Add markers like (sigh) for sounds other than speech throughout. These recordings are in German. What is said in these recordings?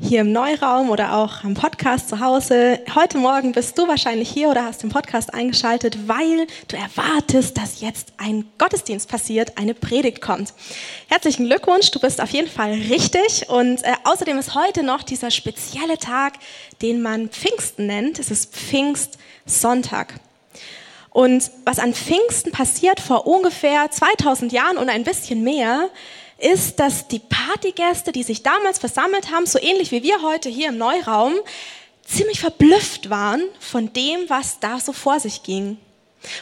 hier im Neuraum oder auch am Podcast zu Hause. Heute Morgen bist du wahrscheinlich hier oder hast den Podcast eingeschaltet, weil du erwartest, dass jetzt ein Gottesdienst passiert, eine Predigt kommt. Herzlichen Glückwunsch, du bist auf jeden Fall richtig und äh, außerdem ist heute noch dieser spezielle Tag, den man Pfingsten nennt. Es ist Pfingstsonntag. Und was an Pfingsten passiert vor ungefähr 2000 Jahren und ein bisschen mehr, ist, dass die Partygäste, die sich damals versammelt haben, so ähnlich wie wir heute hier im Neuraum, ziemlich verblüfft waren von dem, was da so vor sich ging.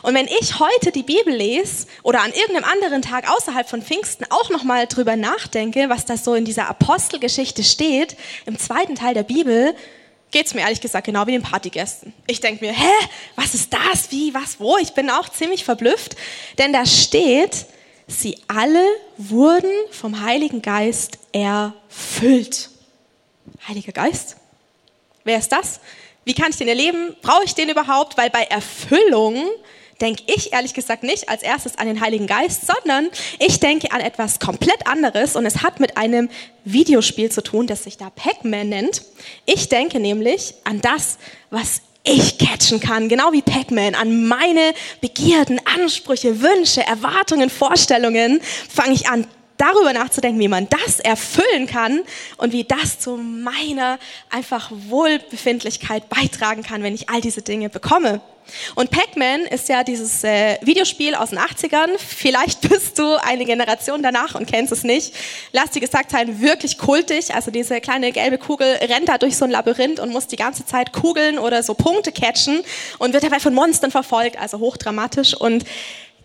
Und wenn ich heute die Bibel lese oder an irgendeinem anderen Tag außerhalb von Pfingsten auch nochmal drüber nachdenke, was da so in dieser Apostelgeschichte steht, im zweiten Teil der Bibel, geht es mir ehrlich gesagt genau wie den Partygästen. Ich denke mir, hä, was ist das, wie, was, wo? Ich bin auch ziemlich verblüfft, denn da steht, Sie alle wurden vom Heiligen Geist erfüllt. Heiliger Geist? Wer ist das? Wie kann ich den erleben? Brauche ich den überhaupt? Weil bei Erfüllung denke ich ehrlich gesagt nicht als erstes an den Heiligen Geist, sondern ich denke an etwas komplett anderes und es hat mit einem Videospiel zu tun, das sich da Pac-Man nennt. Ich denke nämlich an das, was ich catchen kann, genau wie Pac-Man, an meine Begierden, Ansprüche, Wünsche, Erwartungen, Vorstellungen, fange ich an, darüber nachzudenken, wie man das erfüllen kann und wie das zu meiner einfach Wohlbefindlichkeit beitragen kann, wenn ich all diese Dinge bekomme. Und Pac-Man ist ja dieses äh, Videospiel aus den 80ern. Vielleicht (laughs) bist du eine Generation danach und kennst es nicht. Lass dir gesagt sein, wirklich kultig. Also diese kleine gelbe Kugel rennt da durch so ein Labyrinth und muss die ganze Zeit Kugeln oder so Punkte catchen und wird dabei von Monstern verfolgt, also hochdramatisch. Und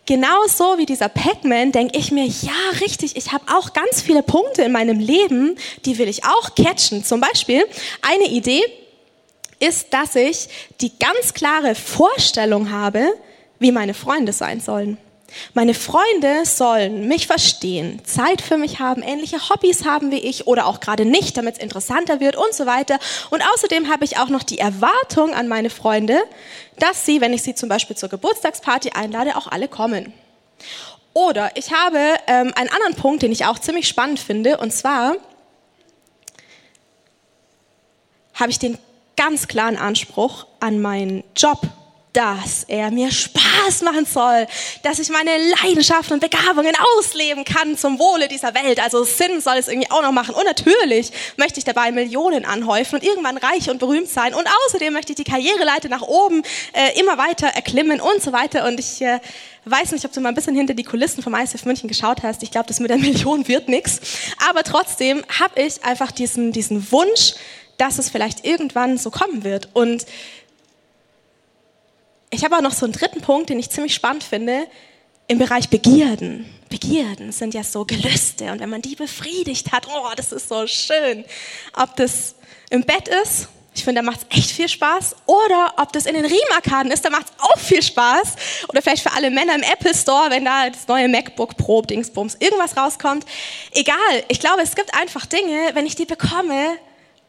genauso wie dieser Pac-Man denke ich mir, ja, richtig, ich habe auch ganz viele Punkte in meinem Leben, die will ich auch catchen. Zum Beispiel eine Idee ist, dass ich die ganz klare Vorstellung habe, wie meine Freunde sein sollen. Meine Freunde sollen mich verstehen, Zeit für mich haben, ähnliche Hobbys haben wie ich oder auch gerade nicht, damit es interessanter wird und so weiter. Und außerdem habe ich auch noch die Erwartung an meine Freunde, dass sie, wenn ich sie zum Beispiel zur Geburtstagsparty einlade, auch alle kommen. Oder ich habe ähm, einen anderen Punkt, den ich auch ziemlich spannend finde, und zwar habe ich den ganz klaren Anspruch an meinen Job dass er mir Spaß machen soll, dass ich meine Leidenschaften und Begabungen ausleben kann zum Wohle dieser Welt. Also Sinn soll es irgendwie auch noch machen. Und natürlich möchte ich dabei Millionen anhäufen und irgendwann reich und berühmt sein. Und außerdem möchte ich die Karriereleiter nach oben äh, immer weiter erklimmen und so weiter. Und ich äh, weiß nicht, ob du mal ein bisschen hinter die Kulissen vom ISF München geschaut hast. Ich glaube, das mit der (laughs) Million wird nichts. Aber trotzdem habe ich einfach diesen, diesen Wunsch, dass es vielleicht irgendwann so kommen wird. Und ich habe auch noch so einen dritten Punkt, den ich ziemlich spannend finde, im Bereich Begierden. Begierden sind ja so Gelüste und wenn man die befriedigt hat, oh, das ist so schön. Ob das im Bett ist, ich finde, da macht es echt viel Spaß. Oder ob das in den Riemarkaden ist, da macht es auch viel Spaß. Oder vielleicht für alle Männer im Apple Store, wenn da das neue MacBook Pro Dingsbums irgendwas rauskommt. Egal, ich glaube, es gibt einfach Dinge, wenn ich die bekomme,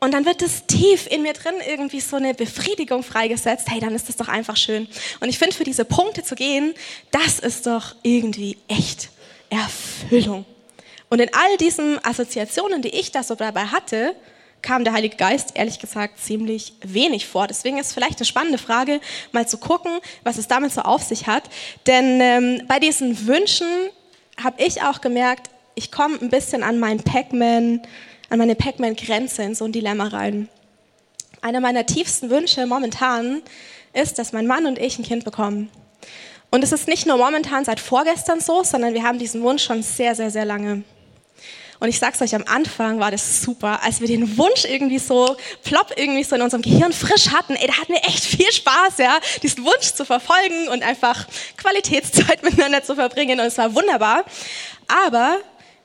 und dann wird es tief in mir drin irgendwie so eine Befriedigung freigesetzt. Hey, dann ist das doch einfach schön. Und ich finde, für diese Punkte zu gehen, das ist doch irgendwie echt Erfüllung. Und in all diesen Assoziationen, die ich da so dabei hatte, kam der Heilige Geist ehrlich gesagt ziemlich wenig vor. Deswegen ist vielleicht eine spannende Frage, mal zu gucken, was es damit so auf sich hat. Denn ähm, bei diesen Wünschen habe ich auch gemerkt, ich komme ein bisschen an meinen Pac-Man, an meine Pac-Man-Grenze in so ein Dilemma rein. Einer meiner tiefsten Wünsche momentan ist, dass mein Mann und ich ein Kind bekommen. Und es ist nicht nur momentan seit vorgestern so, sondern wir haben diesen Wunsch schon sehr, sehr, sehr lange. Und ich sag's euch, am Anfang war das super, als wir den Wunsch irgendwie so plopp irgendwie so in unserem Gehirn frisch hatten. Ey, da hatten wir echt viel Spaß, ja, diesen Wunsch zu verfolgen und einfach Qualitätszeit (laughs) miteinander zu verbringen. Und es war wunderbar. Aber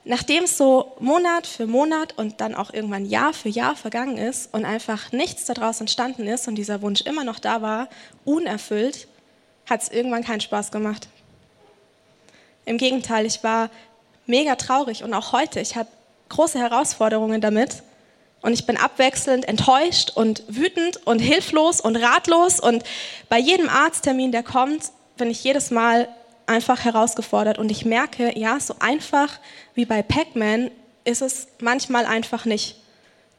nachdem es so Monat für Monat und dann auch irgendwann Jahr für Jahr vergangen ist und einfach nichts daraus entstanden ist und dieser Wunsch immer noch da war, unerfüllt, hat es irgendwann keinen Spaß gemacht. Im Gegenteil, ich war mega traurig und auch heute, ich habe große Herausforderungen damit. Und ich bin abwechselnd enttäuscht und wütend und hilflos und ratlos. Und bei jedem Arzttermin, der kommt, bin ich jedes Mal einfach herausgefordert. Und ich merke, ja, so einfach wie bei Pac-Man ist es manchmal einfach nicht,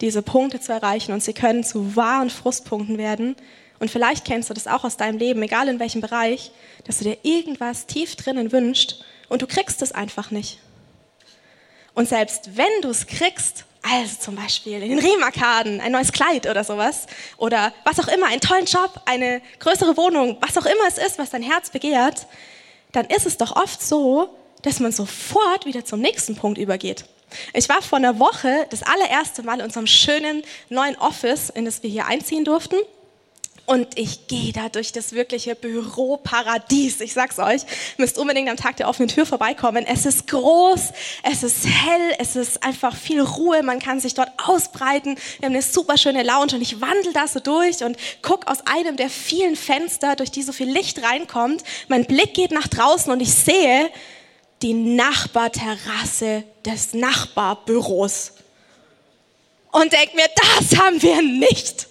diese Punkte zu erreichen. Und sie können zu wahren Frustpunkten werden. Und vielleicht kennst du das auch aus deinem Leben, egal in welchem Bereich, dass du dir irgendwas tief drinnen wünschst und du kriegst es einfach nicht. Und selbst wenn du es kriegst, also zum Beispiel in den Riemarkaden, ein neues Kleid oder sowas. Oder was auch immer, einen tollen Job, eine größere Wohnung, was auch immer es ist, was dein Herz begehrt. Dann ist es doch oft so, dass man sofort wieder zum nächsten Punkt übergeht. Ich war vor einer Woche das allererste Mal in unserem schönen neuen Office, in das wir hier einziehen durften. Und ich gehe da durch das wirkliche Büroparadies. Ich sag's euch, müsst unbedingt am Tag der offenen Tür vorbeikommen. Es ist groß, es ist hell, es ist einfach viel Ruhe. Man kann sich dort ausbreiten. Wir haben eine super schöne Lounge und ich wandel da so durch und guck aus einem der vielen Fenster, durch die so viel Licht reinkommt. Mein Blick geht nach draußen und ich sehe die Nachbarterrasse des Nachbarbüros. Und denk mir, das haben wir nicht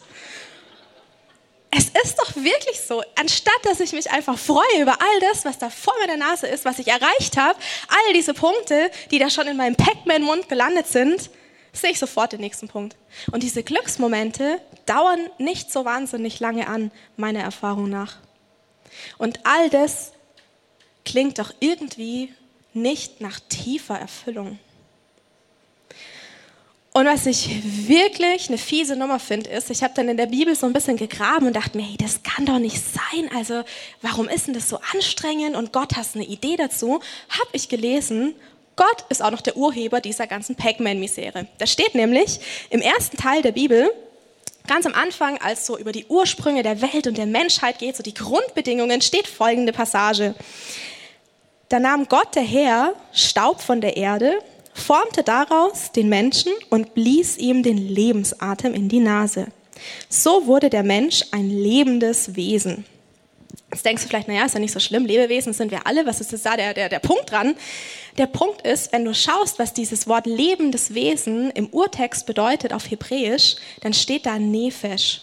ist doch wirklich so, anstatt dass ich mich einfach freue über all das, was da vor meiner Nase ist, was ich erreicht habe, all diese Punkte, die da schon in meinem Pac-Man-Mund gelandet sind, sehe ich sofort den nächsten Punkt. Und diese Glücksmomente dauern nicht so wahnsinnig lange an, meiner Erfahrung nach. Und all das klingt doch irgendwie nicht nach tiefer Erfüllung. Und was ich wirklich eine fiese Nummer finde, ist, ich habe dann in der Bibel so ein bisschen gegraben und dachte mir, hey, das kann doch nicht sein. Also warum ist denn das so anstrengend und Gott hast eine Idee dazu? Habe ich gelesen, Gott ist auch noch der Urheber dieser ganzen Pac-Man-Misere. Da steht nämlich im ersten Teil der Bibel, ganz am Anfang, als so über die Ursprünge der Welt und der Menschheit geht, so die Grundbedingungen, steht folgende Passage. Da nahm Gott der Herr Staub von der Erde formte daraus den Menschen und blies ihm den Lebensatem in die Nase. So wurde der Mensch ein lebendes Wesen. Jetzt denkst du vielleicht, naja, ist ja nicht so schlimm, Lebewesen sind wir alle, was ist da der, der, der Punkt dran? Der Punkt ist, wenn du schaust, was dieses Wort lebendes Wesen im Urtext bedeutet auf Hebräisch, dann steht da Nefesh.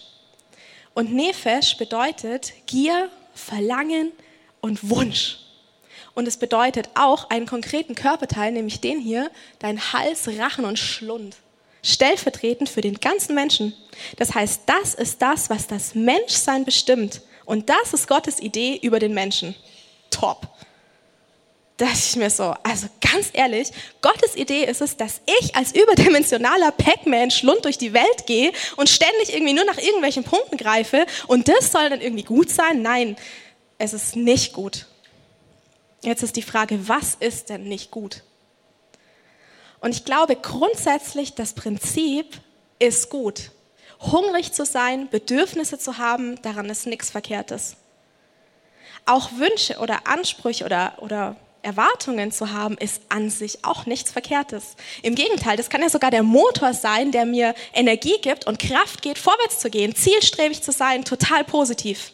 Und Nefesh bedeutet Gier, Verlangen und Wunsch. Und es bedeutet auch einen konkreten Körperteil, nämlich den hier, dein Hals, Rachen und Schlund. Stellvertretend für den ganzen Menschen. Das heißt, das ist das, was das Menschsein bestimmt. Und das ist Gottes Idee über den Menschen. Top. Das ist mir so, also ganz ehrlich, Gottes Idee ist es, dass ich als überdimensionaler Pac-Man Schlund durch die Welt gehe und ständig irgendwie nur nach irgendwelchen Punkten greife und das soll dann irgendwie gut sein? Nein, es ist nicht gut. Jetzt ist die Frage, was ist denn nicht gut? Und ich glaube grundsätzlich, das Prinzip ist gut. Hungrig zu sein, Bedürfnisse zu haben, daran ist nichts Verkehrtes. Auch Wünsche oder Ansprüche oder, oder Erwartungen zu haben, ist an sich auch nichts Verkehrtes. Im Gegenteil, das kann ja sogar der Motor sein, der mir Energie gibt und Kraft geht, vorwärts zu gehen, zielstrebig zu sein, total positiv.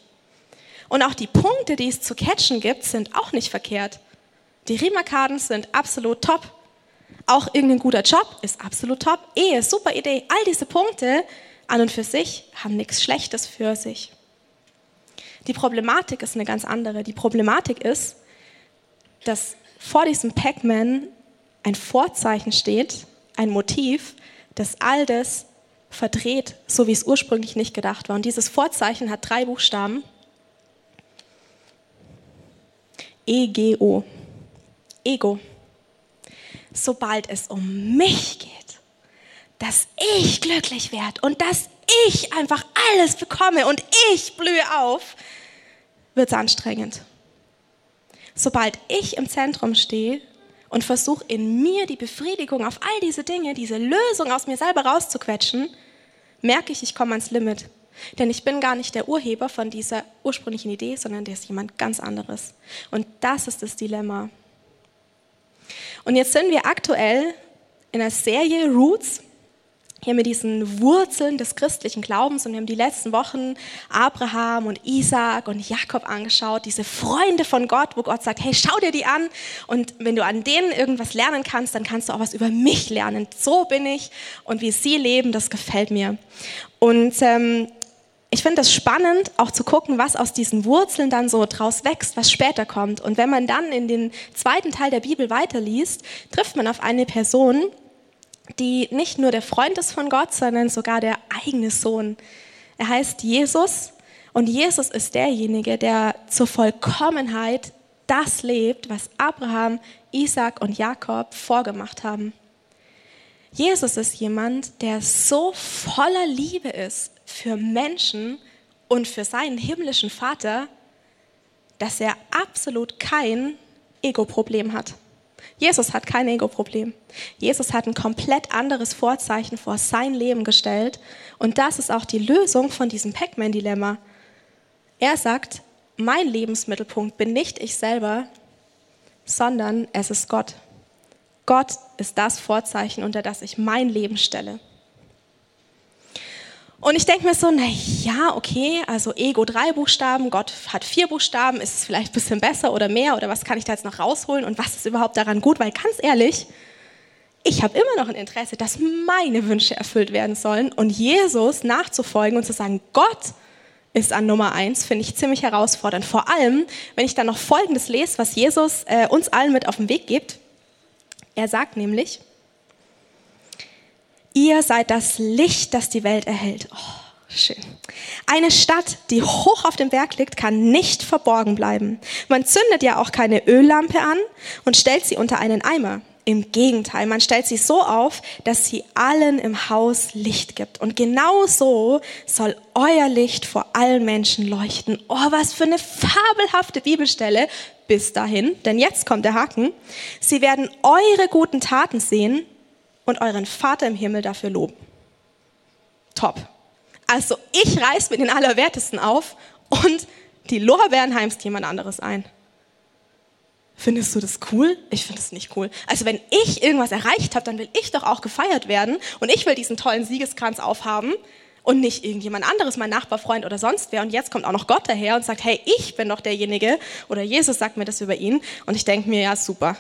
Und auch die Punkte, die es zu catchen gibt, sind auch nicht verkehrt. Die Riemarkaden sind absolut top. Auch irgendein guter Job ist absolut top. Ehe, super Idee. All diese Punkte an und für sich haben nichts Schlechtes für sich. Die Problematik ist eine ganz andere. Die Problematik ist, dass vor diesem Pac-Man ein Vorzeichen steht, ein Motiv, das all das verdreht, so wie es ursprünglich nicht gedacht war. Und dieses Vorzeichen hat drei Buchstaben EGO. Ego. Sobald es um mich geht, dass ich glücklich werde und dass ich einfach alles bekomme und ich blühe auf, wird es anstrengend. Sobald ich im Zentrum stehe und versuche in mir die Befriedigung auf all diese Dinge, diese Lösung aus mir selber rauszuquetschen, merke ich, ich komme ans Limit. Denn ich bin gar nicht der Urheber von dieser ursprünglichen Idee, sondern der ist jemand ganz anderes. Und das ist das Dilemma. Und jetzt sind wir aktuell in der Serie Roots hier mit diesen Wurzeln des christlichen Glaubens und wir haben die letzten Wochen Abraham und Isaac und Jakob angeschaut, diese Freunde von Gott, wo Gott sagt, hey, schau dir die an und wenn du an denen irgendwas lernen kannst, dann kannst du auch was über mich lernen. So bin ich und wie sie leben, das gefällt mir. Und ähm, ich finde das spannend, auch zu gucken, was aus diesen Wurzeln dann so draus wächst, was später kommt. Und wenn man dann in den zweiten Teil der Bibel weiterliest, trifft man auf eine Person, die nicht nur der Freund ist von Gott, sondern sogar der eigene Sohn. Er heißt Jesus und Jesus ist derjenige, der zur Vollkommenheit das lebt, was Abraham, Isaac und Jakob vorgemacht haben. Jesus ist jemand, der so voller Liebe ist für Menschen und für seinen himmlischen Vater, dass er absolut kein Ego-Problem hat. Jesus hat kein Ego-Problem. Jesus hat ein komplett anderes Vorzeichen vor sein Leben gestellt. Und das ist auch die Lösung von diesem Pac-Man-Dilemma. Er sagt, mein Lebensmittelpunkt bin nicht ich selber, sondern es ist Gott. Gott ist das Vorzeichen, unter das ich mein Leben stelle. Und ich denke mir so, na ja, okay, also Ego drei Buchstaben, Gott hat vier Buchstaben, ist es vielleicht ein bisschen besser oder mehr oder was kann ich da jetzt noch rausholen und was ist überhaupt daran gut? Weil ganz ehrlich, ich habe immer noch ein Interesse, dass meine Wünsche erfüllt werden sollen und Jesus nachzufolgen und zu sagen, Gott ist an Nummer eins, finde ich ziemlich herausfordernd. Vor allem, wenn ich dann noch Folgendes lese, was Jesus äh, uns allen mit auf den Weg gibt. Er sagt nämlich, Ihr seid das Licht, das die Welt erhält. Oh, schön. Eine Stadt, die hoch auf dem Berg liegt, kann nicht verborgen bleiben. Man zündet ja auch keine Öllampe an und stellt sie unter einen Eimer. Im Gegenteil, man stellt sie so auf, dass sie allen im Haus Licht gibt. Und genau so soll euer Licht vor allen Menschen leuchten. Oh, was für eine fabelhafte Bibelstelle bis dahin. Denn jetzt kommt der Haken. Sie werden eure guten Taten sehen und euren Vater im Himmel dafür loben. Top. Also ich reiß mir den Allerwertesten auf und die Lorbeeren heimst jemand anderes ein. Findest du das cool? Ich finde es nicht cool. Also wenn ich irgendwas erreicht habe, dann will ich doch auch gefeiert werden und ich will diesen tollen Siegeskranz aufhaben und nicht irgendjemand anderes, mein Nachbarfreund oder sonst wer. Und jetzt kommt auch noch Gott daher und sagt, hey, ich bin doch derjenige oder Jesus sagt mir das über ihn und ich denke mir, ja, super,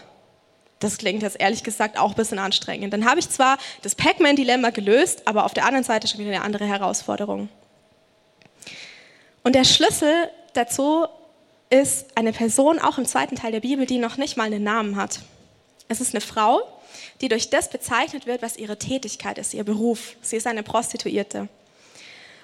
das klingt jetzt ehrlich gesagt auch ein bisschen anstrengend. Dann habe ich zwar das Pac-Man-Dilemma gelöst, aber auf der anderen Seite schon wieder eine andere Herausforderung. Und der Schlüssel dazu ist eine Person, auch im zweiten Teil der Bibel, die noch nicht mal einen Namen hat. Es ist eine Frau, die durch das bezeichnet wird, was ihre Tätigkeit ist, ihr Beruf. Sie ist eine Prostituierte.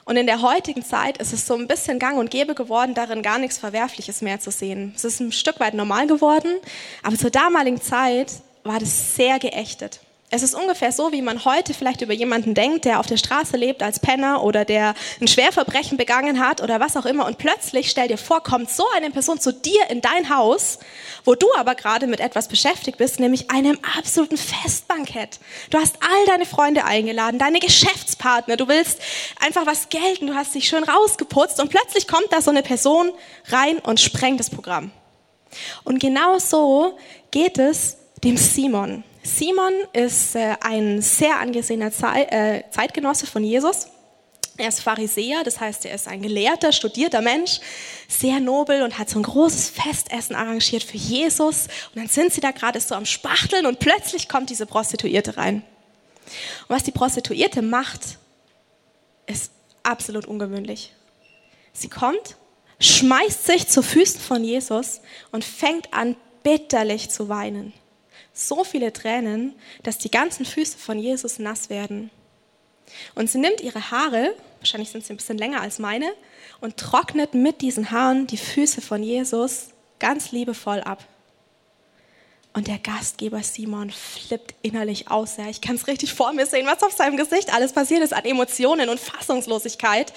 Und in der heutigen Zeit ist es so ein bisschen gang und gäbe geworden, darin gar nichts Verwerfliches mehr zu sehen. Es ist ein Stück weit normal geworden, aber zur damaligen Zeit war das sehr geächtet. Es ist ungefähr so, wie man heute vielleicht über jemanden denkt, der auf der Straße lebt als Penner oder der ein Schwerverbrechen begangen hat oder was auch immer. Und plötzlich stell dir vor, kommt so eine Person zu dir in dein Haus, wo du aber gerade mit etwas beschäftigt bist, nämlich einem absoluten Festbankett. Du hast all deine Freunde eingeladen, deine Geschäftspartner, du willst einfach was gelten, du hast dich schön rausgeputzt und plötzlich kommt da so eine Person rein und sprengt das Programm. Und genau so geht es dem Simon. Simon ist äh, ein sehr angesehener äh, Zeitgenosse von Jesus. Er ist Pharisäer, das heißt, er ist ein gelehrter, studierter Mensch, sehr nobel und hat so ein großes Festessen arrangiert für Jesus. Und dann sind sie da gerade so am Spachteln und plötzlich kommt diese Prostituierte rein. Und was die Prostituierte macht, ist absolut ungewöhnlich. Sie kommt, schmeißt sich zu Füßen von Jesus und fängt an, bitterlich zu weinen so viele Tränen, dass die ganzen Füße von Jesus nass werden. Und sie nimmt ihre Haare, wahrscheinlich sind sie ein bisschen länger als meine, und trocknet mit diesen Haaren die Füße von Jesus ganz liebevoll ab. Und der Gastgeber Simon flippt innerlich aus. Ja. Ich kann es richtig vor mir sehen, was auf seinem Gesicht alles passiert ist an Emotionen und Fassungslosigkeit.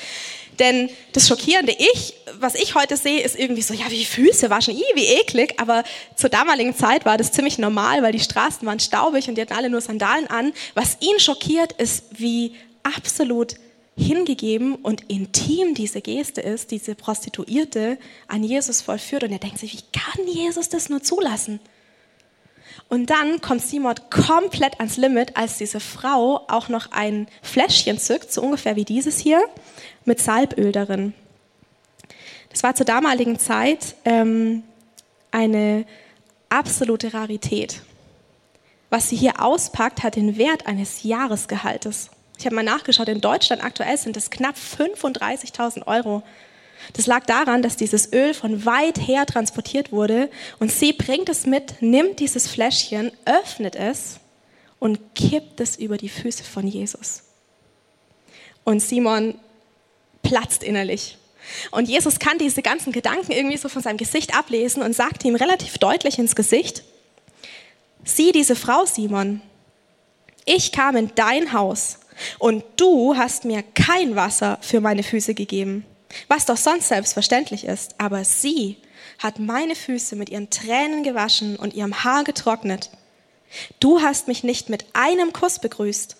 Denn das schockierende Ich, was ich heute sehe, ist irgendwie so, ja, wie Füße waschen, wie eklig. Aber zur damaligen Zeit war das ziemlich normal, weil die Straßen waren staubig und die hatten alle nur Sandalen an. Was ihn schockiert, ist, wie absolut hingegeben und intim diese Geste ist, diese Prostituierte an Jesus vollführt. Und er denkt sich, wie kann Jesus das nur zulassen? Und dann kommt Simon komplett ans Limit, als diese Frau auch noch ein Fläschchen zückt, so ungefähr wie dieses hier, mit Salböl darin. Das war zur damaligen Zeit ähm, eine absolute Rarität. Was sie hier auspackt, hat den Wert eines Jahresgehaltes. Ich habe mal nachgeschaut, in Deutschland aktuell sind es knapp 35.000 Euro. Das lag daran, dass dieses Öl von weit her transportiert wurde und sie bringt es mit, nimmt dieses Fläschchen, öffnet es und kippt es über die Füße von Jesus. Und Simon platzt innerlich. Und Jesus kann diese ganzen Gedanken irgendwie so von seinem Gesicht ablesen und sagt ihm relativ deutlich ins Gesicht, sieh diese Frau, Simon, ich kam in dein Haus und du hast mir kein Wasser für meine Füße gegeben, was doch sonst selbstverständlich ist, aber sie hat meine Füße mit ihren Tränen gewaschen und ihrem Haar getrocknet. Du hast mich nicht mit einem Kuss begrüßt,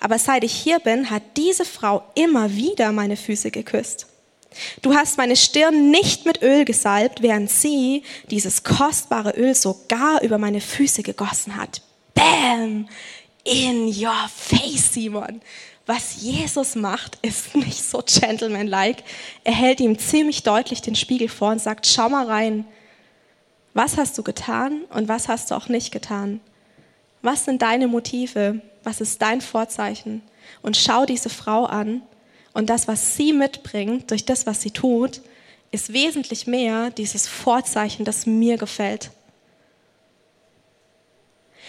aber seit ich hier bin, hat diese Frau immer wieder meine Füße geküsst. Du hast meine Stirn nicht mit Öl gesalbt, während sie dieses kostbare Öl sogar über meine Füße gegossen hat. Bam! In your face, Simon. Was Jesus macht, ist (laughs) nicht so gentlemanlike. Er hält ihm ziemlich deutlich den Spiegel vor und sagt, schau mal rein. Was hast du getan und was hast du auch nicht getan? Was sind deine Motive? Was ist dein Vorzeichen? Und schau diese Frau an und das, was sie mitbringt, durch das, was sie tut, ist wesentlich mehr dieses Vorzeichen, das mir gefällt.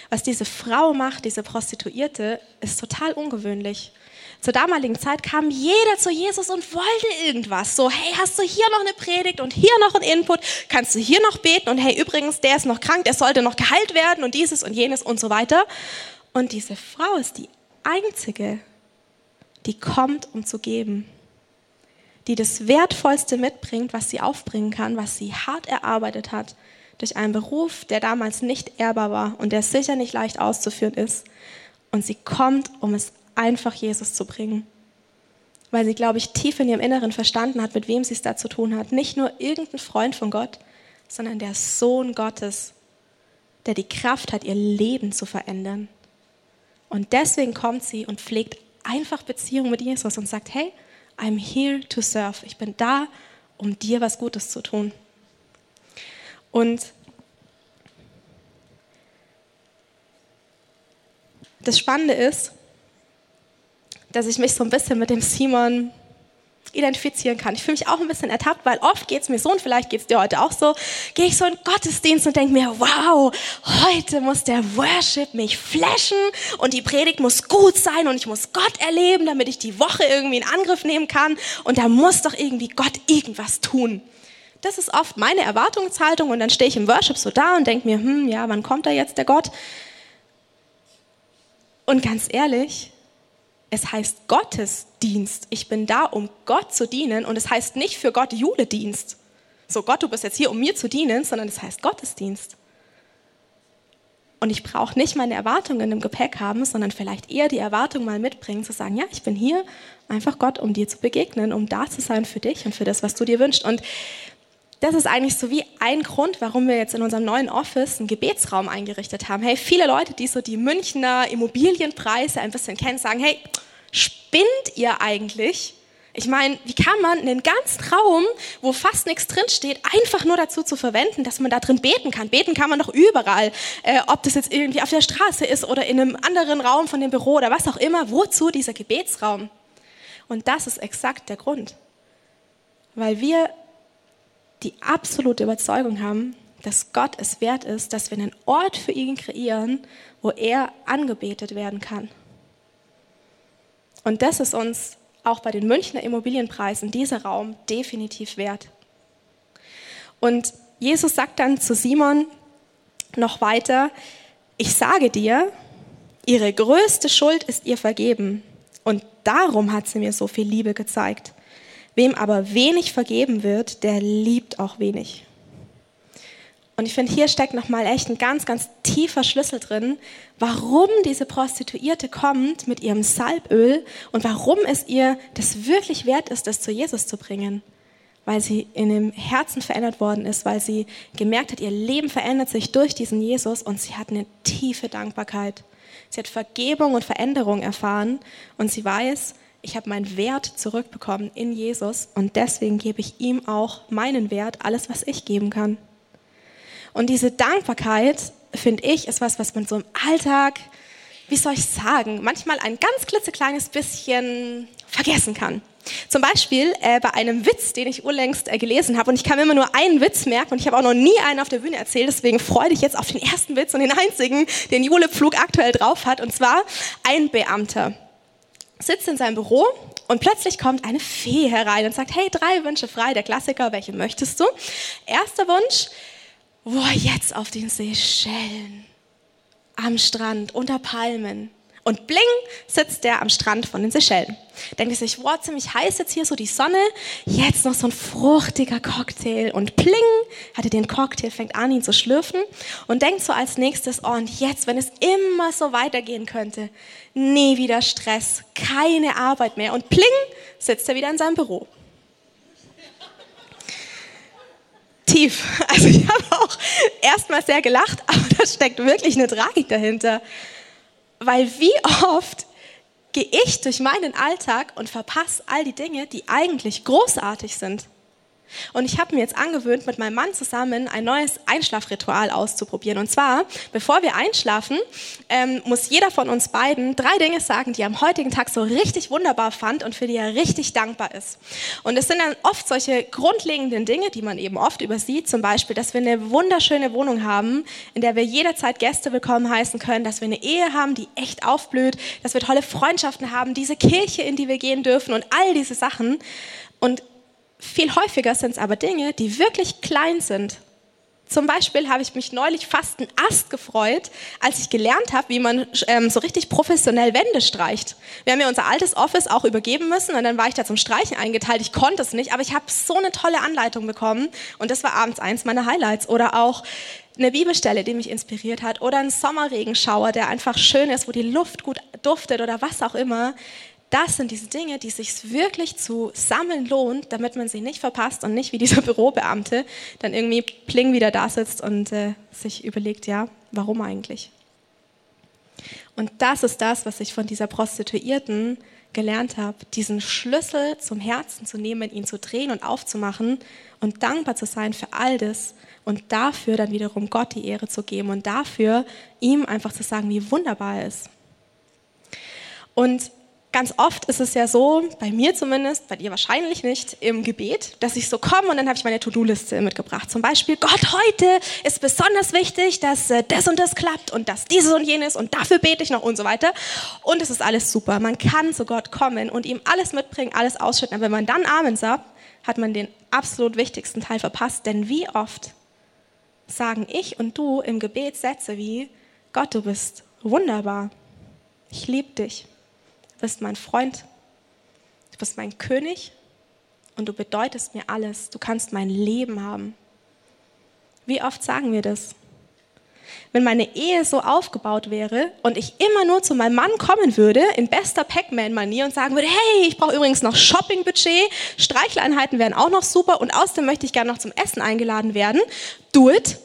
Was diese Frau macht, diese Prostituierte, ist total ungewöhnlich. Zur damaligen Zeit kam jeder zu Jesus und wollte irgendwas. So, hey, hast du hier noch eine Predigt und hier noch einen Input? Kannst du hier noch beten? Und hey, übrigens, der ist noch krank, der sollte noch geheilt werden und dieses und jenes und so weiter. Und diese Frau ist die einzige, die kommt, um zu geben. Die das Wertvollste mitbringt, was sie aufbringen kann, was sie hart erarbeitet hat, durch einen Beruf, der damals nicht ehrbar war und der sicher nicht leicht auszuführen ist. Und sie kommt, um es einfach Jesus zu bringen. Weil sie, glaube ich, tief in ihrem Inneren verstanden hat, mit wem sie es da zu tun hat. Nicht nur irgendein Freund von Gott, sondern der Sohn Gottes, der die Kraft hat, ihr Leben zu verändern. Und deswegen kommt sie und pflegt einfach Beziehung mit Jesus und sagt, hey, I'm here to serve. Ich bin da, um dir was Gutes zu tun. Und das Spannende ist, dass ich mich so ein bisschen mit dem Simon identifizieren kann. Ich fühle mich auch ein bisschen ertappt, weil oft geht es mir so und vielleicht geht es dir heute auch so, gehe ich so in Gottesdienst und denke mir, wow, heute muss der Worship mich flashen und die Predigt muss gut sein und ich muss Gott erleben, damit ich die Woche irgendwie in Angriff nehmen kann und da muss doch irgendwie Gott irgendwas tun. Das ist oft meine Erwartungshaltung und dann stehe ich im Worship so da und denke mir, hm, ja, wann kommt da jetzt der Gott? Und ganz ehrlich, es heißt Gottesdienst. Ich bin da, um Gott zu dienen und es heißt nicht für Gott Juledienst. So Gott, du bist jetzt hier, um mir zu dienen, sondern es heißt Gottesdienst. Und ich brauche nicht meine Erwartungen im Gepäck haben, sondern vielleicht eher die Erwartung mal mitbringen, zu sagen, ja, ich bin hier einfach Gott, um dir zu begegnen, um da zu sein für dich und für das, was du dir wünschst. Und das ist eigentlich so wie ein Grund, warum wir jetzt in unserem neuen Office einen Gebetsraum eingerichtet haben. Hey, viele Leute, die so die Münchner Immobilienpreise ein bisschen kennen, sagen, hey, spinnt ihr eigentlich? Ich meine, wie kann man einen ganzen Raum, wo fast nichts drinsteht, einfach nur dazu zu verwenden, dass man da drin beten kann? Beten kann man doch überall. Äh, ob das jetzt irgendwie auf der Straße ist oder in einem anderen Raum von dem Büro oder was auch immer. Wozu dieser Gebetsraum? Und das ist exakt der Grund. Weil wir die absolute Überzeugung haben, dass Gott es wert ist, dass wir einen Ort für ihn kreieren, wo er angebetet werden kann. Und das ist uns auch bei den Münchner Immobilienpreisen dieser Raum definitiv wert. Und Jesus sagt dann zu Simon noch weiter, ich sage dir, ihre größte Schuld ist ihr vergeben und darum hat sie mir so viel Liebe gezeigt. Wem aber wenig vergeben wird, der liebt auch wenig. Und ich finde, hier steckt nochmal echt ein ganz, ganz tiefer Schlüssel drin, warum diese Prostituierte kommt mit ihrem Salböl und warum es ihr das wirklich wert ist, das zu Jesus zu bringen. weil sie in dem Herzen verändert worden ist, weil sie gemerkt hat, ihr Leben verändert sich durch diesen Jesus und sie hat eine tiefe Dankbarkeit. Sie hat Vergebung und Veränderung erfahren und sie weiß, ich habe meinen Wert zurückbekommen in Jesus und deswegen gebe ich ihm auch meinen Wert, alles, was ich geben kann. Und diese Dankbarkeit, finde ich, ist was, was man so im Alltag, wie soll ich sagen, manchmal ein ganz klitzekleines bisschen vergessen kann. Zum Beispiel äh, bei einem Witz, den ich urlängst äh, gelesen habe. Und ich kann mir immer nur einen Witz merken und ich habe auch noch nie einen auf der Bühne erzählt. Deswegen freue dich jetzt auf den ersten Witz und den einzigen, den Jule Pflug aktuell drauf hat. Und zwar ein Beamter sitzt in seinem Büro und plötzlich kommt eine Fee herein und sagt, hey, drei Wünsche frei, der Klassiker, welche möchtest du? Erster Wunsch, boah, jetzt auf den Seychellen, am Strand, unter Palmen. Und bling, sitzt der am Strand von den Seychellen. Denkt er sich, wow, ziemlich heiß jetzt hier so die Sonne. Jetzt noch so ein fruchtiger Cocktail. Und pling, hat er den Cocktail, fängt an, ihn zu schlürfen. Und denkt so als nächstes, oh, und jetzt, wenn es immer so weitergehen könnte. Nie wieder Stress, keine Arbeit mehr. Und pling, sitzt er wieder in seinem Büro. Tief. (laughs) Also ich habe auch erstmal sehr gelacht, aber da steckt wirklich eine Tragik dahinter. Weil wie (laughs) oft gehe ich durch meinen Alltag und verpasse all die Dinge, die eigentlich großartig sind. Und ich habe mir jetzt angewöhnt, mit meinem Mann zusammen ein neues Einschlafritual auszuprobieren. Und zwar, bevor wir einschlafen, ähm, muss jeder von uns beiden drei Dinge sagen, die er am heutigen Tag so richtig wunderbar fand und für die er richtig dankbar ist. Und es sind dann oft solche grundlegenden Dinge, die man eben oft übersieht. Zum Beispiel, dass wir eine wunderschöne Wohnung haben, in der wir jederzeit Gäste willkommen heißen können, dass wir eine Ehe haben, die echt aufblüht, dass wir tolle Freundschaften haben, diese Kirche, in die wir gehen dürfen und all diese Sachen. Und viel häufiger sind es aber Dinge, die wirklich klein sind. Zum Beispiel habe ich mich neulich fast einen Ast gefreut, als ich gelernt habe, wie man ähm, so richtig professionell Wände streicht. Wir haben ja unser altes Office auch übergeben müssen und dann war ich da zum Streichen eingeteilt. Ich konnte es nicht, aber ich habe so eine tolle Anleitung bekommen und das war abends eins meiner Highlights. Oder auch eine Bibelstelle, die mich inspiriert hat oder ein Sommerregenschauer, der einfach schön ist, wo die Luft gut duftet oder was auch immer das sind diese Dinge, die sich wirklich zu sammeln lohnt, damit man sie nicht verpasst und nicht wie dieser (laughs) Bürobeamte dann irgendwie pling wieder da sitzt und äh, sich überlegt, ja, warum eigentlich? Und das ist das, was ich von dieser Prostituierten gelernt habe, diesen Schlüssel zum Herzen zu nehmen, ihn zu drehen und aufzumachen und dankbar zu sein für all das und dafür dann wiederum Gott die Ehre zu geben und dafür ihm einfach zu sagen, wie wunderbar er ist. Und ganz oft ist es ja so, bei mir zumindest, bei dir wahrscheinlich nicht, im Gebet, dass ich so komme und dann habe ich meine To-Do-Liste mitgebracht. Zum Beispiel, Gott, heute ist besonders wichtig, dass äh, das und das klappt und dass dieses und jenes und dafür bete ich noch und so weiter. Und es ist alles super. Man kann zu Gott kommen und ihm alles mitbringen, alles ausschütten. Aber wenn man dann Amen sagt, hat man den absolut wichtigsten Teil verpasst. Denn wie oft sagen ich und du im Gebet Sätze wie, Gott, du bist wunderbar. Ich liebe dich. Du bist mein Freund, du bist mein König und du bedeutest mir alles. Du kannst mein Leben haben. Wie oft sagen wir das? Wenn meine Ehe so aufgebaut wäre und ich immer nur zu meinem Mann kommen würde, in bester Pac-Man-Manier und sagen würde, hey, ich brauche übrigens noch Shopping-Budget, Streicheleinheiten wären auch noch super und außerdem möchte ich gerne noch zum Essen eingeladen werden, do it,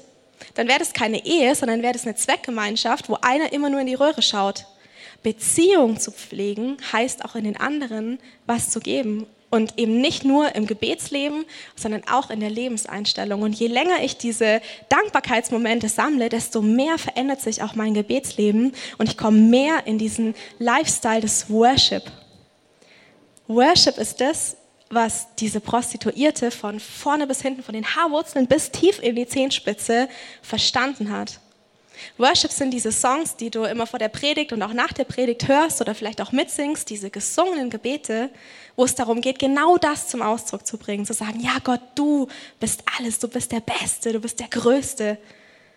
dann wäre das keine Ehe, sondern wäre das eine Zweckgemeinschaft, wo einer immer nur in die Röhre schaut. Beziehung zu pflegen heißt auch in den anderen was zu geben. Und eben nicht nur im Gebetsleben, sondern auch in der Lebenseinstellung. Und je länger ich diese Dankbarkeitsmomente sammle, desto mehr verändert sich auch mein Gebetsleben und ich komme mehr in diesen Lifestyle des Worship. Worship ist das, was diese Prostituierte von vorne bis hinten, von den Haarwurzeln bis tief in die Zehenspitze verstanden hat. Worship sind diese Songs, die du immer vor der Predigt und auch nach der Predigt hörst oder vielleicht auch mitsingst, diese gesungenen Gebete, wo es darum geht, genau das zum Ausdruck zu bringen, zu sagen, ja Gott, du bist alles, du bist der Beste, du bist der Größte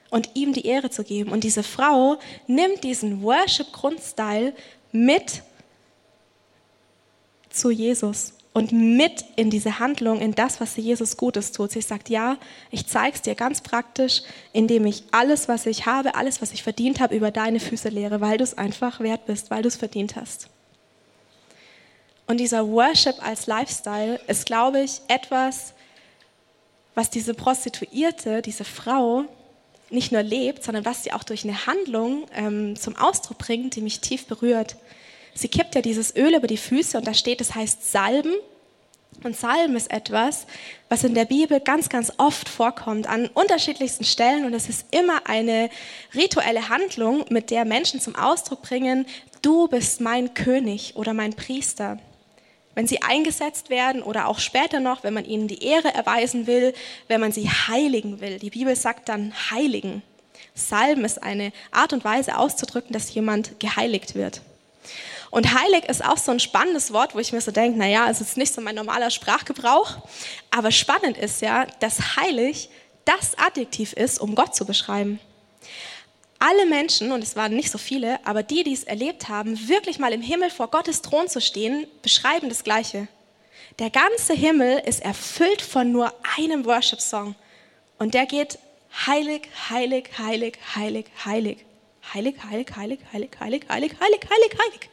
und ihm die Ehre zu geben. Und diese Frau nimmt diesen Worship-Grundstyle mit zu Jesus und mit in diese Handlung, in das, was Jesus Gutes tut. Sie sagt, ja, ich zeige es dir ganz praktisch, indem ich alles, was ich habe, alles, was ich verdient habe, über deine Füße lehre, weil du es einfach wert bist, weil du es verdient hast. Und dieser Worship als Lifestyle ist, glaube ich, etwas, was diese Prostituierte, diese Frau nicht nur lebt, sondern was sie auch durch eine Handlung ähm, zum Ausdruck bringt, die mich tief berührt. Sie kippt ja dieses Öl über die Füße und da steht, es heißt Salben. Und Salben ist etwas, was in der Bibel ganz, ganz oft vorkommt, an unterschiedlichsten Stellen. Und es ist immer eine rituelle Handlung, mit der Menschen zum Ausdruck bringen, du bist mein König oder mein Priester wenn sie eingesetzt werden oder auch später noch, wenn man ihnen die Ehre erweisen will, wenn man sie heiligen will. Die Bibel sagt dann heiligen. Salben ist eine Art und Weise auszudrücken, dass jemand geheiligt wird. Und heilig ist auch so ein spannendes Wort, wo ich mir so denke, naja, es ist nicht so mein normaler Sprachgebrauch, aber spannend ist ja, dass heilig das Adjektiv ist, um Gott zu beschreiben alle Menschen, und es waren nicht so viele, aber die, die es erlebt haben, wirklich mal im Himmel vor Gottes Thron zu stehen, beschreiben das Gleiche. Der ganze Himmel ist erfüllt von nur einem Worship-Song. Und der geht heilig, heilig, heilig, heilig, heilig. Heilig, heilig, heilig, heilig, heilig, heilig, heilig, heilig, heilig.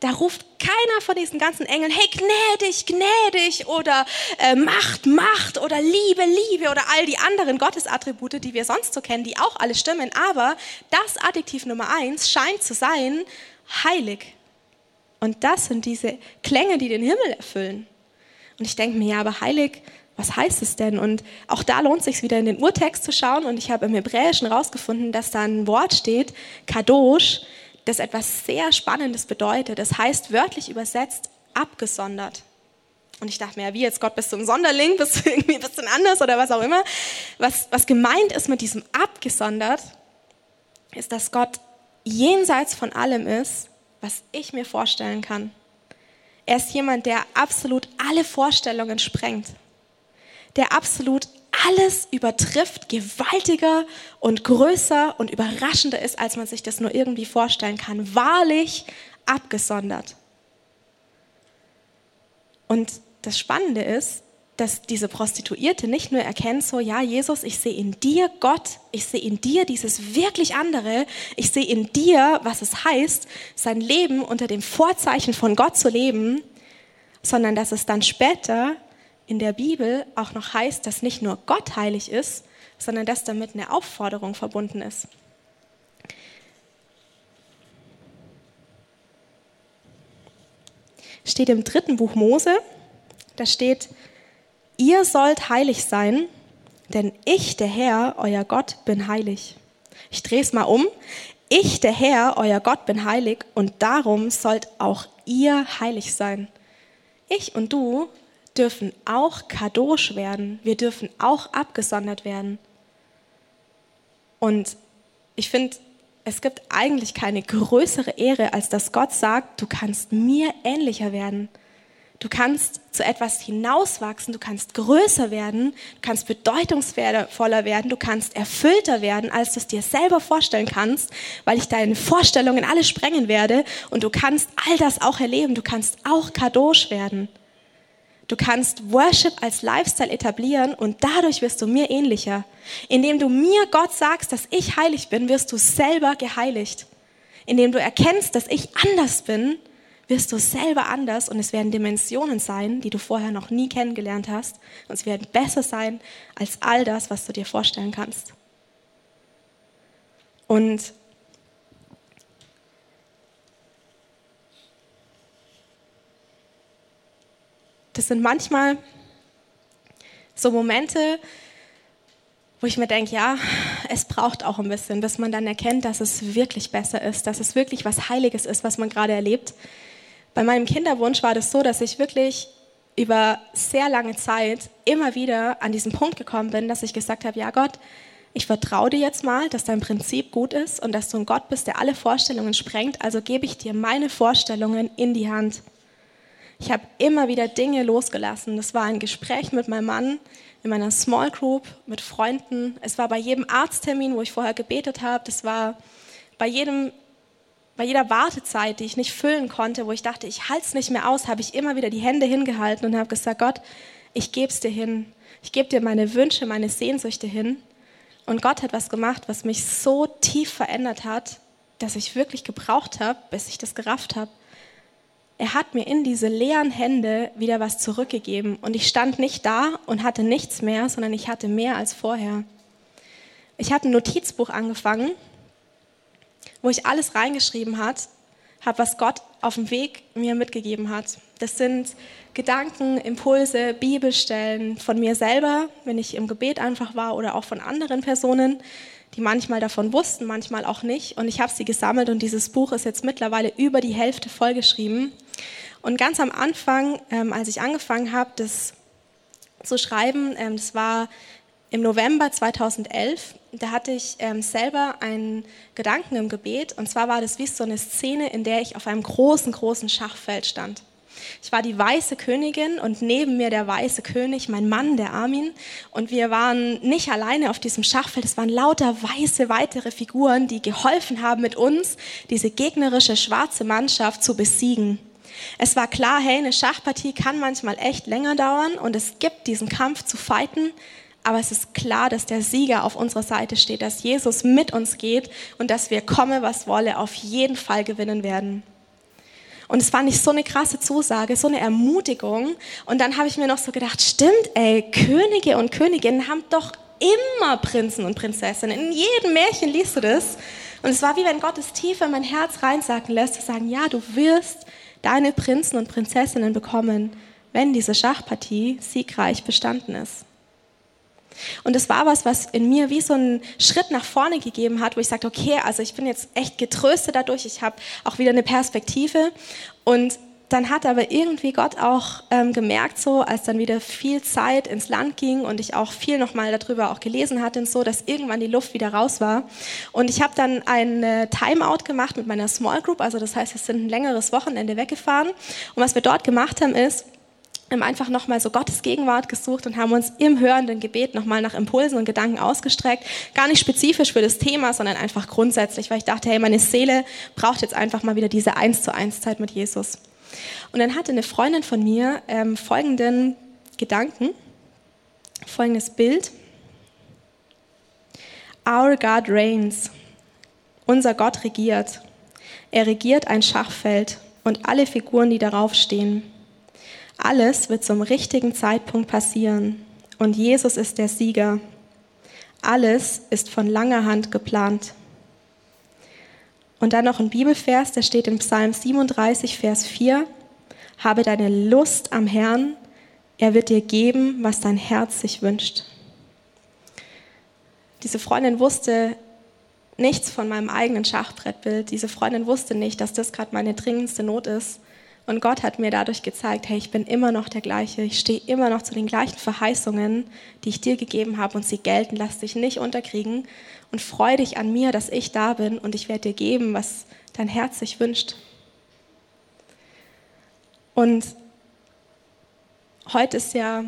Da ruft keiner von diesen ganzen Engeln, hey, gnädig, gnädig oder äh, Macht, Macht oder Liebe, Liebe oder all die anderen Gottesattribute, die wir sonst so kennen, die auch alle stimmen. Aber das Adjektiv Nummer eins scheint zu sein, heilig. Und das sind diese Klänge, die den Himmel erfüllen. Und ich denke mir, ja, aber heilig, was heißt es denn? Und auch da lohnt es sich wieder in den Urtext zu schauen. Und ich habe im Hebräischen rausgefunden, dass da ein Wort steht, Kadosh, das etwas sehr Spannendes bedeutet. Das heißt wörtlich übersetzt abgesondert. Und ich dachte mir, ja, wie jetzt Gott, bist du ein Sonderling, bist du irgendwie ein bisschen anders oder was auch immer. Was, was gemeint ist mit diesem abgesondert, ist, dass Gott jenseits von allem ist, was ich mir vorstellen kann. Er ist jemand, der absolut alle Vorstellungen sprengt, der absolut alles übertrifft, gewaltiger und größer und überraschender ist, als man sich das nur irgendwie vorstellen kann. Wahrlich abgesondert. Und das Spannende ist, dass diese Prostituierte nicht nur erkennt, so, ja, Jesus, ich sehe in dir Gott, ich sehe in dir dieses wirklich andere, ich sehe in dir, was es heißt, sein Leben unter dem Vorzeichen von Gott zu leben, sondern dass es dann später in der Bibel auch noch heißt, dass nicht nur Gott heilig ist, sondern dass damit eine Aufforderung verbunden ist. Steht im dritten Buch Mose, da steht, ihr sollt heilig sein, denn ich, der Herr, euer Gott, bin heilig. Ich drehe es mal um. Ich, der Herr, euer Gott, bin heilig und darum sollt auch ihr heilig sein. Ich und du dürfen auch kadosch werden. Wir dürfen auch abgesondert werden. Und ich finde, es gibt eigentlich keine größere Ehre, als dass Gott sagt, du kannst mir ähnlicher werden. Du kannst zu etwas hinauswachsen, du kannst größer werden, du kannst bedeutungsvoller werden, du kannst erfüllter werden, als du es dir selber vorstellen kannst, weil ich deine Vorstellungen alle sprengen werde und du kannst all das auch erleben, du kannst auch kadosch werden. Du kannst Worship als Lifestyle etablieren und dadurch wirst du mir ähnlicher. Indem du mir Gott sagst, dass ich heilig bin, wirst du selber geheiligt. Indem du erkennst, dass ich anders bin, wirst du selber anders und es werden Dimensionen sein, die du vorher noch nie kennengelernt hast. Und es werden besser sein als all das, was du dir vorstellen kannst. Und das sind manchmal so Momente, wo ich mir denke, ja, es braucht auch ein bisschen, bis man dann erkennt, dass es wirklich besser ist, dass es wirklich was Heiliges ist, was man gerade erlebt. Bei meinem Kinderwunsch war das so, dass ich wirklich über sehr lange Zeit immer wieder an diesen Punkt gekommen bin, dass ich gesagt habe, ja Gott, ich vertraue dir jetzt mal, dass dein Prinzip gut ist und dass du ein Gott bist, der alle Vorstellungen sprengt, also gebe ich dir meine Vorstellungen in die Hand. Ich habe immer wieder Dinge losgelassen. Das war ein Gespräch mit meinem Mann in meiner Small Group, mit Freunden. Es war bei jedem Arzttermin, wo ich vorher gebetet habe. Das war bei jedem bei jeder Wartezeit, die ich nicht füllen konnte, wo ich dachte, ich halte es nicht mehr aus, habe ich immer wieder die Hände hingehalten und habe gesagt, Gott, ich gebe es dir hin. Ich gebe dir meine Wünsche, meine Sehnsüchte hin. Und Gott hat was gemacht, was mich so tief verändert hat, dass ich wirklich gebraucht habe, bis ich das gerafft habe er hat mir in diese leeren Hände wieder was zurückgegeben. Und ich stand nicht da und hatte nichts mehr, sondern ich hatte mehr als vorher. Ich habe ein Notizbuch angefangen, wo ich alles reingeschrieben habe, was Gott auf dem Weg mir mitgegeben hat. Das sind Gedanken, Impulse, Bibelstellen von mir selber, wenn ich im Gebet einfach war oder auch von anderen Personen, die manchmal davon wussten, manchmal auch nicht. Und ich habe sie gesammelt und dieses Buch ist jetzt mittlerweile über die Hälfte vollgeschrieben. Und ganz am Anfang, ähm, als ich angefangen habe, das zu schreiben, ähm, das war im November 2011, da hatte ich ähm, selber einen Gedanken im Gebet. Und zwar war das wie so eine Szene, in der ich auf einem großen, großen Schachfeld stand. Ich war die weiße Königin und neben mir der weiße König, mein Mann, der Armin. Und wir waren nicht alleine auf diesem Schachfeld. Es waren lauter weiße weitere Figuren, die geholfen haben, mit uns diese gegnerische schwarze Mannschaft zu besiegen. Es war klar, hey, eine Schachpartie kann manchmal echt länger dauern und es gibt diesen Kampf zu fighten. Aber es ist klar, dass der Sieger auf unserer Seite steht, dass Jesus mit uns geht und dass wir komme, was wolle, auf jeden Fall gewinnen werden. Und es war nicht so eine krasse Zusage, so eine Ermutigung. Und dann habe ich mir noch so gedacht, stimmt, ey, Könige und Königinnen haben doch immer Prinzen und Prinzessinnen. In jedem Märchen liest du das. Und es war wie wenn Gott es tief in mein Herz reinsacken lässt, zu sagen, ja, du wirst deine Prinzen und Prinzessinnen bekommen, wenn diese Schachpartie siegreich bestanden ist. Und es war was, was in mir wie so einen Schritt nach vorne gegeben hat, wo ich sagte, okay, also ich bin jetzt echt getröstet dadurch, ich habe auch wieder eine Perspektive. Und dann hat aber irgendwie Gott auch ähm, gemerkt, so als dann wieder viel Zeit ins Land ging und ich auch viel nochmal darüber auch gelesen hatte und so, dass irgendwann die Luft wieder raus war. Und ich habe dann ein äh, Timeout gemacht mit meiner Small Group, also das heißt, wir sind ein längeres Wochenende weggefahren. Und was wir dort gemacht haben ist, haben einfach nochmal so Gottes Gegenwart gesucht und haben uns im hörenden Gebet nochmal nach Impulsen und Gedanken ausgestreckt. Gar nicht spezifisch für das Thema, sondern einfach grundsätzlich, weil ich dachte, hey, meine Seele braucht jetzt einfach mal wieder diese Eins zu eins Zeit mit Jesus. Und dann hatte eine Freundin von mir ähm, folgenden Gedanken, folgendes Bild. Our God reigns. Unser Gott regiert. Er regiert ein Schachfeld und alle Figuren, die darauf stehen. Alles wird zum richtigen Zeitpunkt passieren und Jesus ist der Sieger. Alles ist von langer Hand geplant. Und dann noch ein Bibelvers, der steht in Psalm 37, Vers 4. Habe deine Lust am Herrn, er wird dir geben, was dein Herz sich wünscht. Diese Freundin wusste nichts von meinem eigenen Schachbrettbild. Diese Freundin wusste nicht, dass das gerade meine dringendste Not ist. Und Gott hat mir dadurch gezeigt, hey, ich bin immer noch der gleiche. Ich stehe immer noch zu den gleichen Verheißungen, die ich dir gegeben habe und sie gelten. Lass dich nicht unterkriegen und freu dich an mir, dass ich da bin und ich werde dir geben, was dein Herz sich wünscht. Und heute ist ja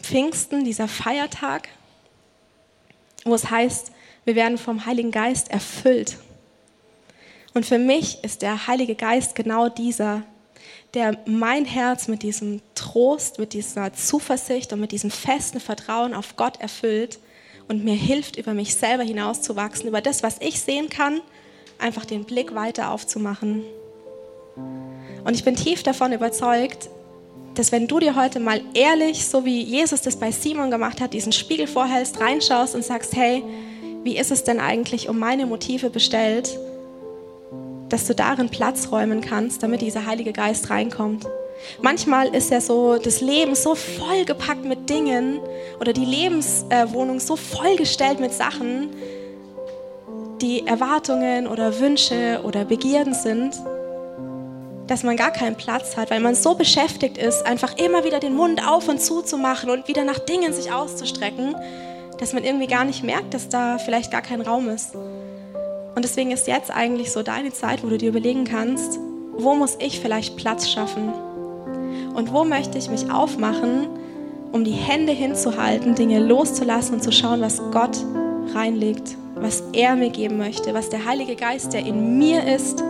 Pfingsten, dieser Feiertag, wo es heißt, wir werden vom Heiligen Geist erfüllt. Und für mich ist der Heilige Geist genau dieser, der mein Herz mit diesem Trost, mit dieser Zuversicht und mit diesem festen Vertrauen auf Gott erfüllt und mir hilft, über mich selber hinauszuwachsen, über das, was ich sehen kann, einfach den Blick weiter aufzumachen. Und ich bin tief davon überzeugt, dass wenn du dir heute mal ehrlich, so wie Jesus das bei Simon gemacht hat, diesen Spiegel vorhältst, reinschaust und sagst, hey, wie ist es denn eigentlich um meine Motive bestellt? dass du darin Platz räumen kannst, damit dieser Heilige Geist reinkommt. Manchmal ist ja so das Leben so vollgepackt mit Dingen oder die Lebenswohnung so vollgestellt mit Sachen, die Erwartungen oder Wünsche oder Begierden sind, dass man gar keinen Platz hat, weil man so beschäftigt ist, einfach immer wieder den Mund auf und zu zu machen und wieder nach Dingen sich auszustrecken, dass man irgendwie gar nicht merkt, dass da vielleicht gar kein Raum ist. Und deswegen ist jetzt eigentlich so deine Zeit, wo du dir überlegen kannst, wo muss ich vielleicht Platz schaffen? Und wo möchte ich mich aufmachen, um die Hände hinzuhalten, Dinge loszulassen und zu schauen, was Gott reinlegt, was er mir geben möchte, was der Heilige Geist, der in mir ist,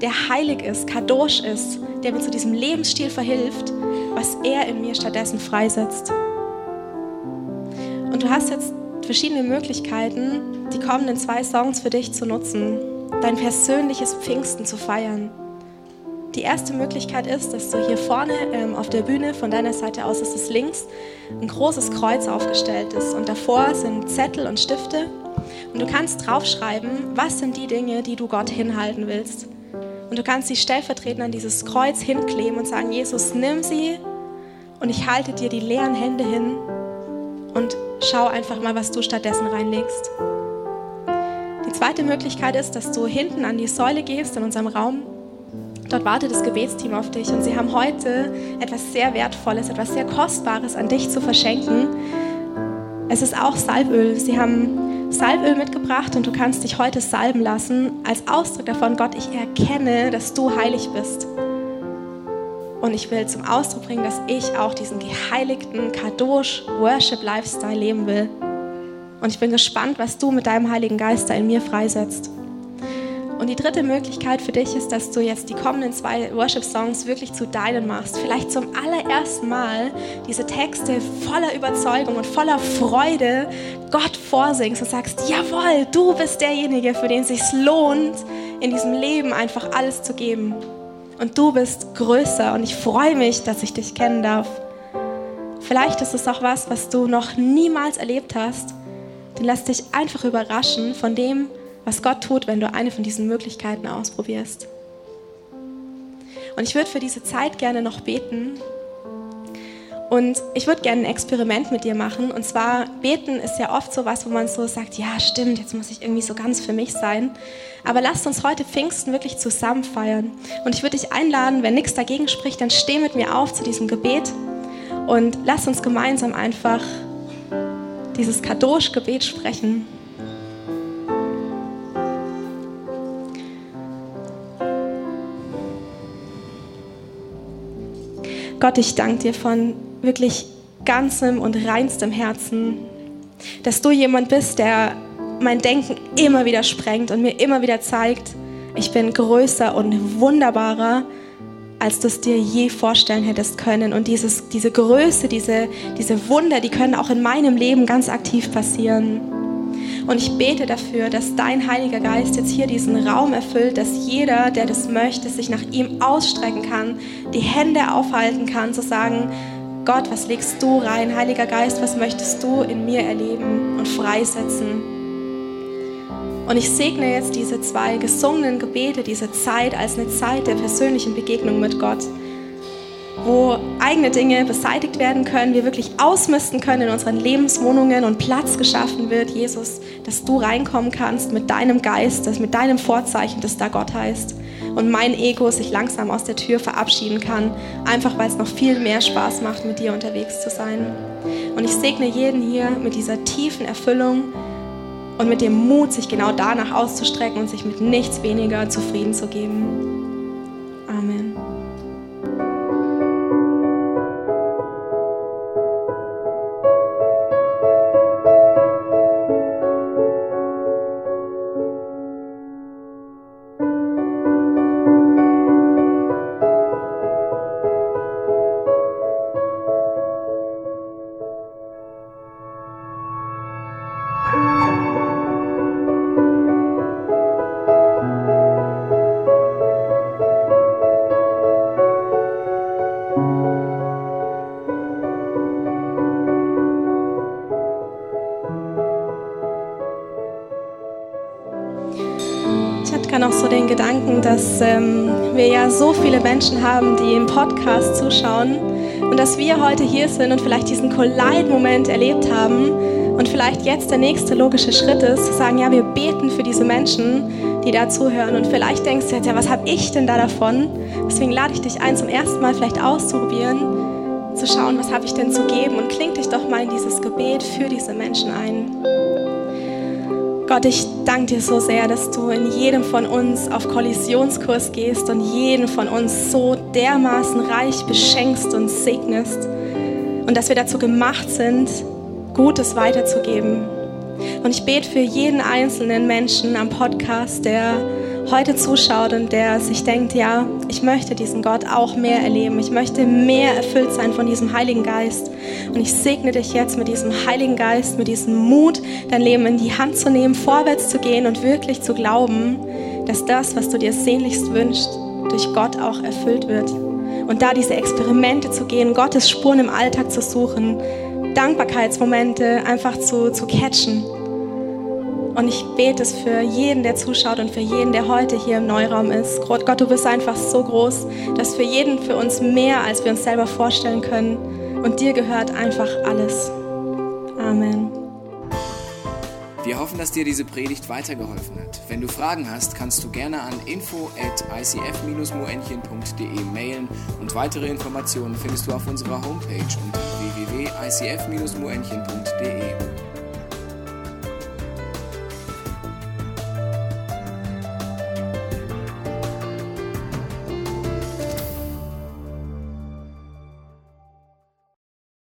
der heilig ist, kadosh ist, der mir zu diesem Lebensstil verhilft, was er in mir stattdessen freisetzt. Und du hast jetzt verschiedene Möglichkeiten, die kommenden zwei Songs für dich zu nutzen, dein persönliches Pfingsten zu feiern. Die erste Möglichkeit ist, dass du hier vorne ähm, auf der Bühne, von deiner Seite aus ist es links, ein großes Kreuz aufgestellt ist. Und davor sind Zettel und Stifte. Und du kannst draufschreiben, was sind die Dinge, die du Gott hinhalten willst. Und du kannst sie stellvertretend an dieses Kreuz hinkleben und sagen, Jesus, nimm sie und ich halte dir die leeren Hände hin und schau einfach mal, was du stattdessen reinlegst. Die zweite Möglichkeit ist, dass du hinten an die Säule gehst in unserem Raum Dort wartet das Gebetsteam auf dich und sie haben heute etwas sehr Wertvolles, etwas sehr Kostbares an dich zu verschenken. Es ist auch Salböl. Sie haben Salböl mitgebracht und du kannst dich heute salben lassen als Ausdruck davon, Gott, ich erkenne, dass du heilig bist. Und ich will zum Ausdruck bringen, dass ich auch diesen geheiligten Kadosh Worship Lifestyle leben will. Und ich bin gespannt, was du mit deinem Heiligen Geist da in mir freisetzt. Und die dritte Möglichkeit für dich ist, dass du jetzt die kommenden zwei Worship-Songs wirklich zu deinen machst. Vielleicht zum allerersten Mal diese Texte voller Überzeugung und voller Freude Gott vorsingst und sagst, jawohl, du bist derjenige, für den es sich lohnt, in diesem Leben einfach alles zu geben. Und du bist größer und ich freue mich, dass ich dich kennen darf. Vielleicht ist es auch was, was du noch niemals erlebt hast. Dann lass dich einfach überraschen von dem, was Gott tut, wenn du eine von diesen Möglichkeiten ausprobierst. Und ich würde für diese Zeit gerne noch beten. Und ich würde gerne ein Experiment mit dir machen. Und zwar, beten ist ja oft so was, wo man so sagt, ja stimmt, jetzt muss ich irgendwie so ganz für mich sein. Aber lasst uns heute Pfingsten wirklich zusammen feiern. Und ich würde dich einladen, wenn nichts dagegen spricht, dann steh mit mir auf zu diesem Gebet. Und lass uns gemeinsam einfach dieses Kadosh-Gebet sprechen. Gott, ich danke dir von wirklich ganzem und reinstem Herzen, dass du jemand bist, der mein Denken immer wieder sprengt und mir immer wieder zeigt, ich bin größer und wunderbarer, als du es dir je vorstellen hättest können. Und dieses, diese Größe, diese, diese Wunder, die können auch in meinem Leben ganz aktiv passieren. Und ich bete dafür, dass dein Heiliger Geist jetzt hier diesen Raum erfüllt, dass jeder, der das möchte, sich nach ihm ausstrecken kann, die Hände aufhalten kann, zu sagen, Gott, was legst du rein? Heiliger Geist, was möchtest du in mir erleben und freisetzen? Und ich segne jetzt diese zwei gesungenen Gebete, diese Zeit als eine Zeit der persönlichen Begegnung mit Gott wo eigene Dinge beseitigt werden können, wir wirklich ausmisten können in unseren Lebenswohnungen und Platz geschaffen wird, Jesus, dass du reinkommen kannst mit deinem Geist, das mit deinem Vorzeichen, das da Gott heißt. Und mein Ego sich langsam aus der Tür verabschieden kann, einfach weil es noch viel mehr Spaß macht, mit dir unterwegs zu sein. Und ich segne jeden hier mit dieser tiefen Erfüllung und mit dem Mut, sich genau danach auszustrecken und sich mit nichts weniger zufrieden zu geben. Gedanken, dass ähm, wir ja so viele Menschen haben, die im Podcast zuschauen und dass wir heute hier sind und vielleicht diesen Collide-Moment erlebt haben und vielleicht jetzt der nächste logische Schritt ist, zu sagen, ja, wir beten für diese Menschen, die da zuhören und vielleicht denkst du jetzt, ja, was habe ich denn da davon? Deswegen lade ich dich ein, zum ersten Mal vielleicht auszuprobieren, zu schauen, was habe ich denn zu geben und kling dich doch mal in dieses Gebet für diese Menschen ein. Gott, ich danke dir so sehr, dass du in jedem von uns auf Kollisionskurs gehst und jeden von uns so dermaßen reich beschenkst und segnest und dass wir dazu gemacht sind, Gutes weiterzugeben. Und ich bete für jeden einzelnen Menschen am Podcast, der heute zuschaut und der sich denkt, ja, ich möchte diesen Gott auch mehr erleben. Ich möchte mehr erfüllt sein von diesem Heiligen Geist. Und ich segne dich jetzt mit diesem Heiligen Geist, mit diesem Mut, dein Leben in die Hand zu nehmen, vorwärts zu gehen und wirklich zu glauben, dass das, was du dir sehnlichst wünschst, durch Gott auch erfüllt wird. Und da diese Experimente zu gehen, Gottes Spuren im Alltag zu suchen, Dankbarkeitsmomente einfach zu, zu catchen. Und ich bete es für jeden, der zuschaut und für jeden, der heute hier im Neuraum ist. Gott, du bist einfach so groß, dass für jeden für uns mehr, als wir uns selber vorstellen können. Und dir gehört einfach alles. Amen. Wir hoffen, dass dir diese Predigt weitergeholfen hat. Wenn du Fragen hast, kannst du gerne an info at icf-moenchen.de mailen und weitere Informationen findest du auf unserer Homepage unter www.icf-moenchen.de.